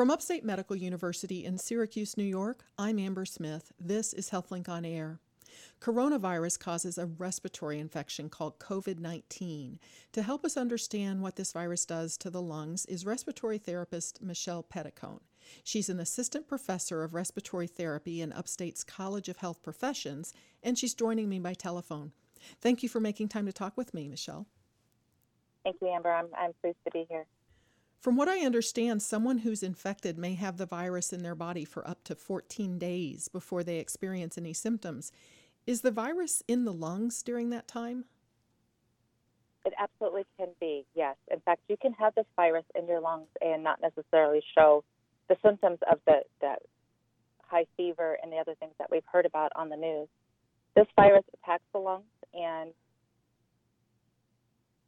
From Upstate Medical University in Syracuse, New York, I'm Amber Smith. This is HealthLink on Air. Coronavirus causes a respiratory infection called COVID 19. To help us understand what this virus does to the lungs is respiratory therapist Michele Pedicone. She's an assistant professor of respiratory therapy in Upstate's College of Health Professions, and she's joining me by telephone. Thank you for making time to talk with me, Michele. Thank you, Amber. I'm, I'm pleased to be here. From what I understand, someone who's infected may have the virus in their body for up to 14 days before they experience any symptoms. Is the virus in the lungs during that time? It absolutely can be, yes. In fact, you can have this virus in your lungs and not necessarily show the symptoms of the, the high fever and the other things that we've heard about on the news. This virus attacks the lungs, and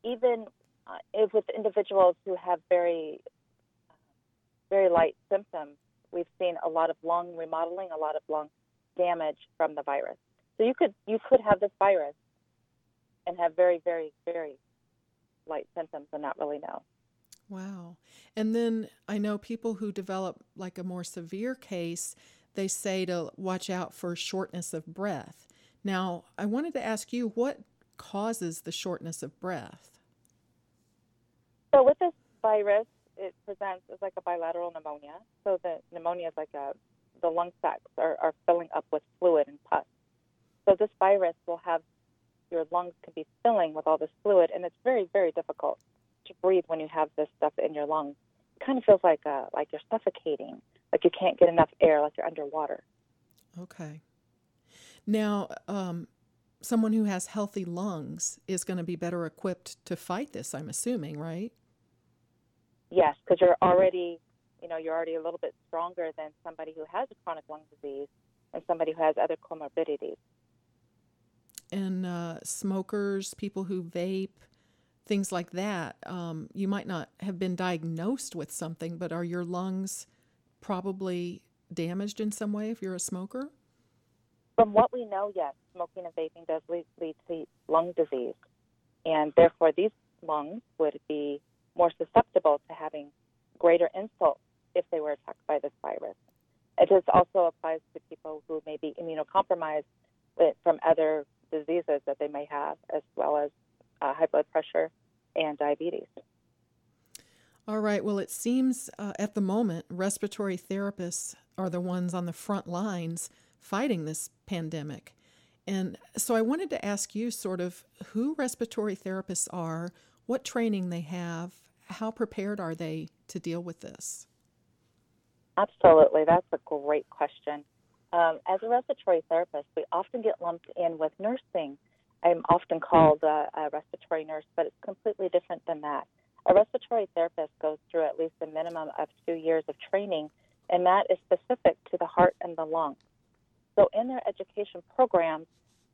even uh, if with individuals who have very, very light symptoms, we've seen a lot of lung remodeling, a lot of lung damage from the virus. So you could you could have this virus and have very very very light symptoms and not really know. Wow. And then I know people who develop like a more severe case, they say to watch out for shortness of breath. Now, I wanted to ask you what causes the shortness of breath? So, with this virus, it presents as like a bilateral pneumonia. So, the pneumonia is like a, the lung sacs are, are filling up with fluid and pus. So, this virus will have your lungs can be filling with all this fluid, and it's very, very difficult to breathe when you have this stuff in your lungs. It kind of feels like a, like you're suffocating, like you can't get enough air, like you're underwater. Okay. Now, um, someone who has healthy lungs is going to be better equipped to fight this. I'm assuming, right? Yes, because you're already, you know, you're already a little bit stronger than somebody who has a chronic lung disease and somebody who has other comorbidities. And uh, smokers, people who vape, things like that, um, you might not have been diagnosed with something, but are your lungs probably damaged in some way if you're a smoker? From what we know, yes, smoking and vaping does lead, lead to lung disease, and therefore these lungs would be more susceptible to having greater insult if they were attacked by this virus. It just also applies to people who may be immunocompromised from other diseases that they may have, as well as uh, high blood pressure and diabetes. All right. Well, it seems uh, at the moment respiratory therapists are the ones on the front lines fighting this pandemic. And so I wanted to ask you sort of who respiratory therapists are, what training they have, how prepared are they to deal with this? Absolutely. That's a great question. Um, as a respiratory therapist, we often get lumped in with nursing. I'm often called a, a respiratory nurse, but it's completely different than that. A respiratory therapist goes through at least a minimum of two years of training, and that is specific to the heart and the lungs. So, in their education programs,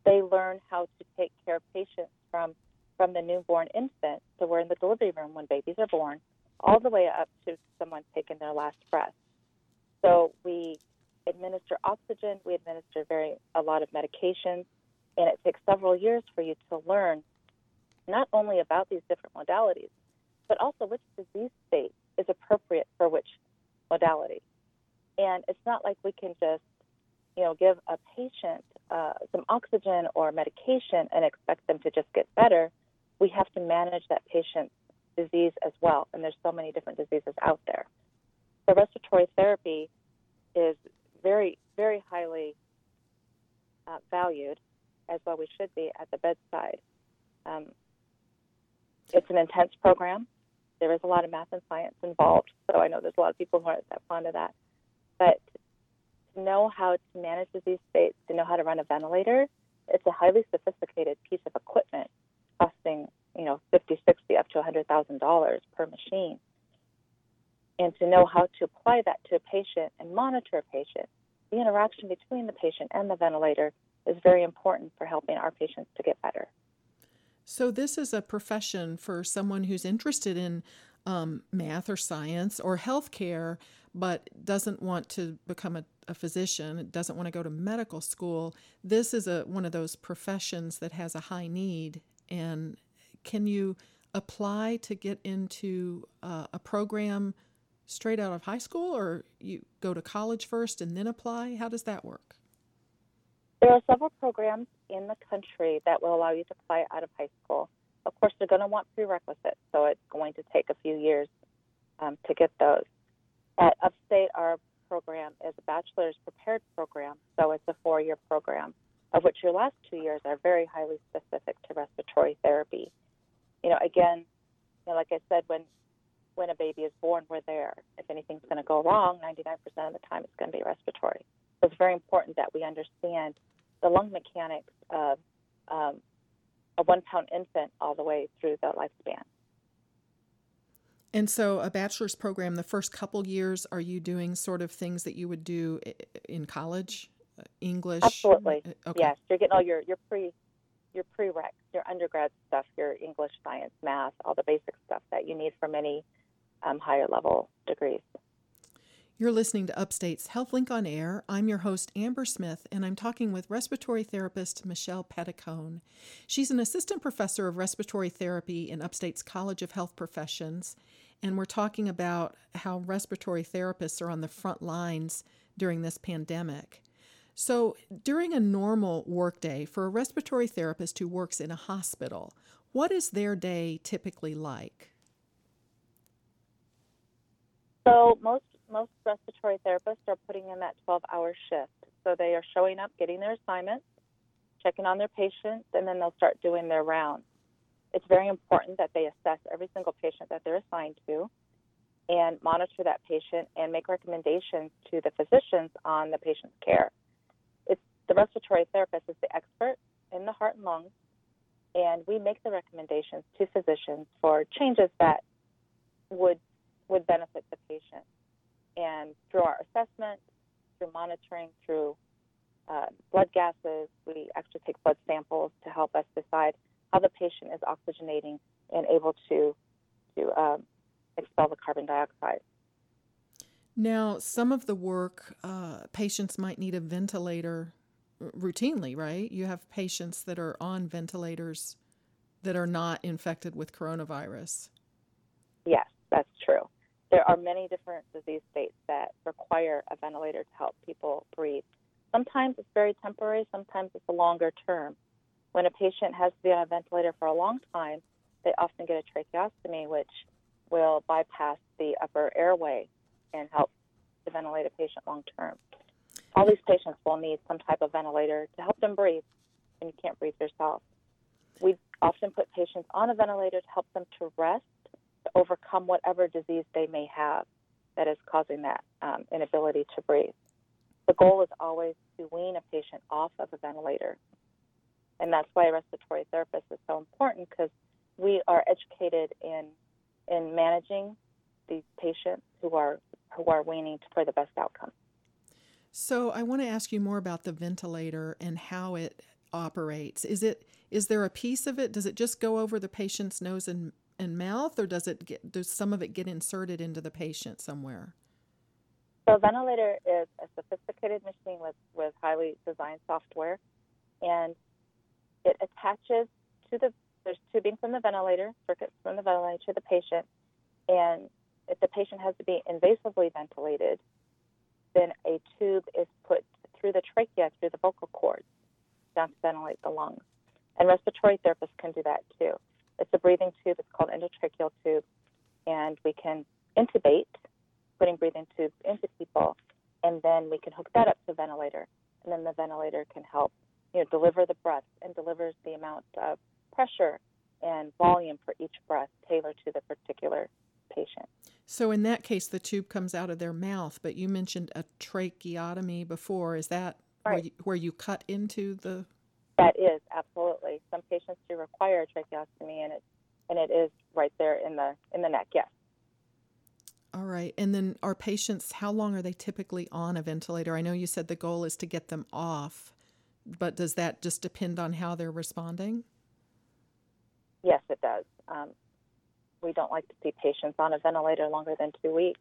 they learn how to take care of patients from, from the newborn infant, so we're in the delivery room when babies are born, all the way up to someone taking their last breath. So, we administer oxygen, we administer very a lot of medications, and it takes several years for you to learn not only about these different modalities, but also which disease state is appropriate for which modality. And it's not like we can just you know, give a patient uh, some oxygen or medication and expect them to just get better, we have to manage that patient's disease as well. And there's so many different diseases out there. So respiratory therapy is very, very highly uh, valued, as well we should be at the bedside. Um, it's an intense program. There is a lot of math and science involved, so I know there's a lot of people who aren't that fond of that. But to know how to manage disease states, to know how to run a ventilator, it's a highly sophisticated piece of equipment costing, you know, 50, 60, up to a $100,000 per machine. And to know how to apply that to a patient and monitor a patient, the interaction between the patient and the ventilator is very important for helping our patients to get better. So, this is a profession for someone who's interested in um, math or science or healthcare, but doesn't want to become a, a physician, doesn't want to go to medical school. This is a one of those professions that has a high need. And can you apply to get into uh, a program straight out of high school, or you go to college first and then apply? How does that work? There are several programs in the country that will allow you to apply out of high school. Of course, they're going to want prerequisites, so it's going to take a few years um, to get those. At Upstate, our program is a bachelor's prepared program, so it's a four year program, of which your last two years are very highly specific to respiratory therapy. You know, again, you know, like I said, when when a baby is born, we're there. If anything's going to go wrong, 99% of the time it's going to be respiratory. So it's very important that we understand the lung mechanics of um, a one pound infant all the way through the lifespan. And so, a bachelor's program, the first couple years, are you doing sort of things that you would do in college? English? Absolutely. Uh, okay. Yes, you're getting all your, your pre your prereqs, your undergrad stuff, your English, science, math, all the basic stuff that you need for many um, higher level degrees. You're listening to Upstate's HealthLink on Air. I'm your host, Amber Smith, and I'm talking with respiratory therapist Michele Pedicone. She's an assistant professor of respiratory therapy in Upstate's College of Health Professions, and we're talking about how respiratory therapists are on the front lines during this pandemic. So, during a normal workday for a respiratory therapist who works in a hospital, what is their day typically like? So, most most respiratory therapists are putting in that 12 hour shift. So they are showing up, getting their assignments, checking on their patients, and then they'll start doing their rounds. It's very important that they assess every single patient that they're assigned to and monitor that patient and make recommendations to the physicians on the patient's care. The respiratory therapist is the expert in the heart and lungs, and we make the recommendations to physicians for changes that would would benefit the patient. And through our assessment, through monitoring, through uh, blood gases, we actually take blood samples to help us decide how the patient is oxygenating and able to to um, expel the carbon dioxide. Now, some of the work uh, patients might need a ventilator routinely, right? You have patients that are on ventilators that are not infected with coronavirus. Yes, that's true there are many different disease states that require a ventilator to help people breathe. Sometimes it's very temporary, sometimes it's a longer term. When a patient has to be on a ventilator for a long time, they often get a tracheostomy, which will bypass the upper airway and help to ventilate a patient long term. All these patients will need some type of ventilator to help them breathe, and you can't breathe yourself. We often put patients on a ventilator to help them to rest to overcome whatever disease they may have that is causing that um, inability to breathe. The goal is always to wean a patient off of a ventilator. And that's why a respiratory therapist is so important because we are educated in in managing these patients who are who are weaning for the best outcome. So I want to ask you more about the ventilator and how it operates. Is it is there a piece of it? Does it just go over the patient's nose and and mouth, or does it get does some of it get inserted into the patient somewhere? So a ventilator is a sophisticated machine with, with highly designed software, and it attaches to the there's tubing from the ventilator, circuits from the ventilator to the patient, and if the patient has to be invasively ventilated, then a tube is put through the trachea, through the vocal cords, down to ventilate the lungs. And respiratory therapists can do that too. It's a breathing tube. It's called endotracheal tube, and we can intubate, putting breathing tubes into people, and then we can hook that up to a ventilator, and then the ventilator can help, you know, deliver the breath and delivers the amount of pressure and volume for each breath tailored to the particular patient. So in that case, the tube comes out of their mouth, but you mentioned a tracheotomy before. Is that right. where, you, where you cut into the that is absolutely. Some patients do require a tracheostomy, and it and it is right there in the in the neck. Yes. All right. And then our patients, how long are they typically on a ventilator? I know you said the goal is to get them off, but does that just depend on how they're responding? Yes, it does. Um, we don't like to see patients on a ventilator longer than two weeks,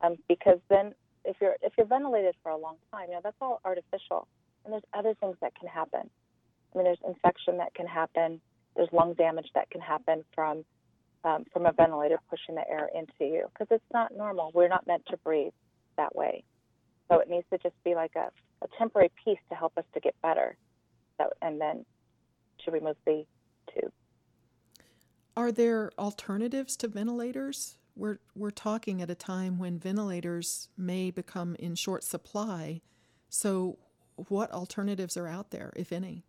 um, because then if you're if you're ventilated for a long time, you know that's all artificial, and there's other things that can happen. I mean, there's infection that can happen. There's lung damage that can happen from um, from a ventilator pushing the air into you because it's not normal. We're not meant to breathe that way. So it needs to just be like a, a temporary piece to help us to get better, so, and then to remove the. Are there alternatives to ventilators? We're, we're talking at a time when ventilators may become in short supply. So, what alternatives are out there, if any?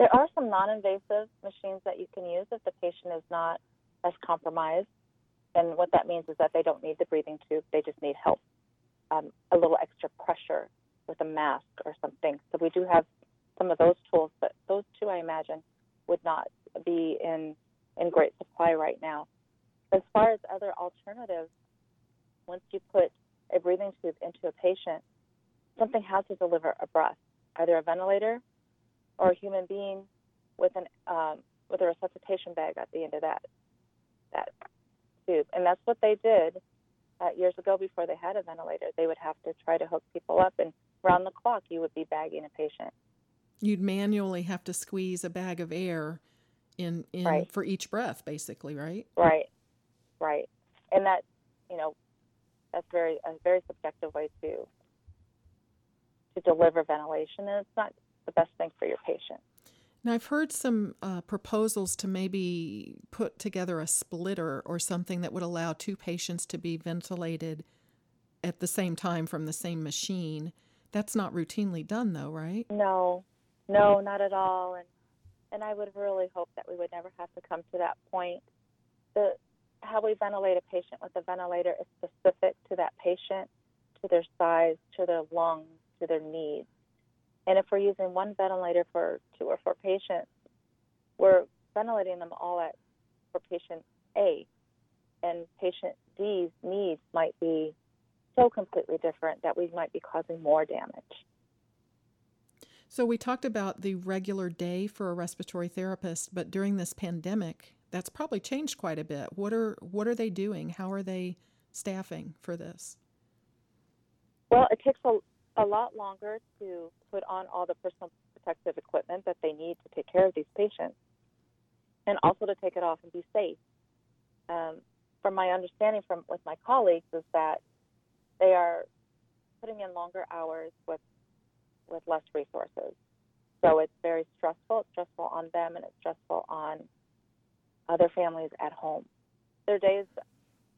There are some non invasive machines that you can use if the patient is not as compromised. And what that means is that they don't need the breathing tube, they just need help, um, a little extra pressure with a mask or something. So we do have some of those tools, but those two, I imagine, would not be in, in great supply right now. As far as other alternatives, once you put a breathing tube into a patient, something has to deliver a breath, either a ventilator or a human being with an um, with a resuscitation bag at the end of that that tube, and that's what they did uh, years ago before they had a ventilator. They would have to try to hook people up, and round the clock you would be bagging a patient. You'd manually have to squeeze a bag of air in in right. for each breath, basically, right? Right, right, and that you know that's very a very subjective way to to deliver ventilation, and it's not the best thing for your patient. Now, I've heard some uh, proposals to maybe put together a splitter or something that would allow two patients to be ventilated at the same time from the same machine. That's not routinely done, though, right? No, no, not at all. And and I would really hope that we would never have to come to that point. The how we ventilate a patient with a ventilator is specific to that patient, to their size, to their lungs, to their needs. And if we're using one ventilator for two or four patients, we're ventilating them all at for patient A, and patient D's needs might be so completely different that we might be causing more damage. So we talked about the regular day for a respiratory therapist, but during this pandemic, that's probably changed quite a bit. What are what are they doing? How are they staffing for this? Well, it takes a, a lot longer to put on all the personal protective equipment that they need to take care of these patients, and also to take it off and be safe. Um, from my understanding from with my colleagues is that they are putting in longer hours with with less resources. So it's very stressful. It's stressful on them, and it's stressful on other families at home. Their days,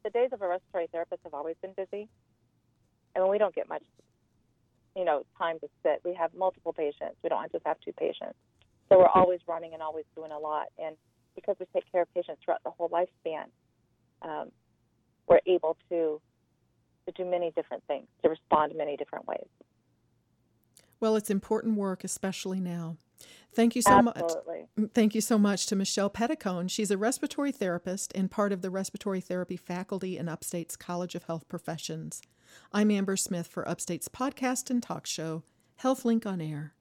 the days of a respiratory therapist have always been busy. I mean, we don't get much you know, time to sit. We have multiple patients. We don't just have two patients. So we're always running and always doing a lot. And because we take care of patients throughout the whole lifespan, um, we're able to to do many different things, to respond in many different ways. Well, it's important work, especially now. Thank you so Absolutely. much. Thank you so much to Michele Pedicone. She's a respiratory therapist and part of the respiratory therapy faculty in Upstate's College of Health Professions. I'm Amber Smith for Upstate's podcast and talk show, HealthLink on Air.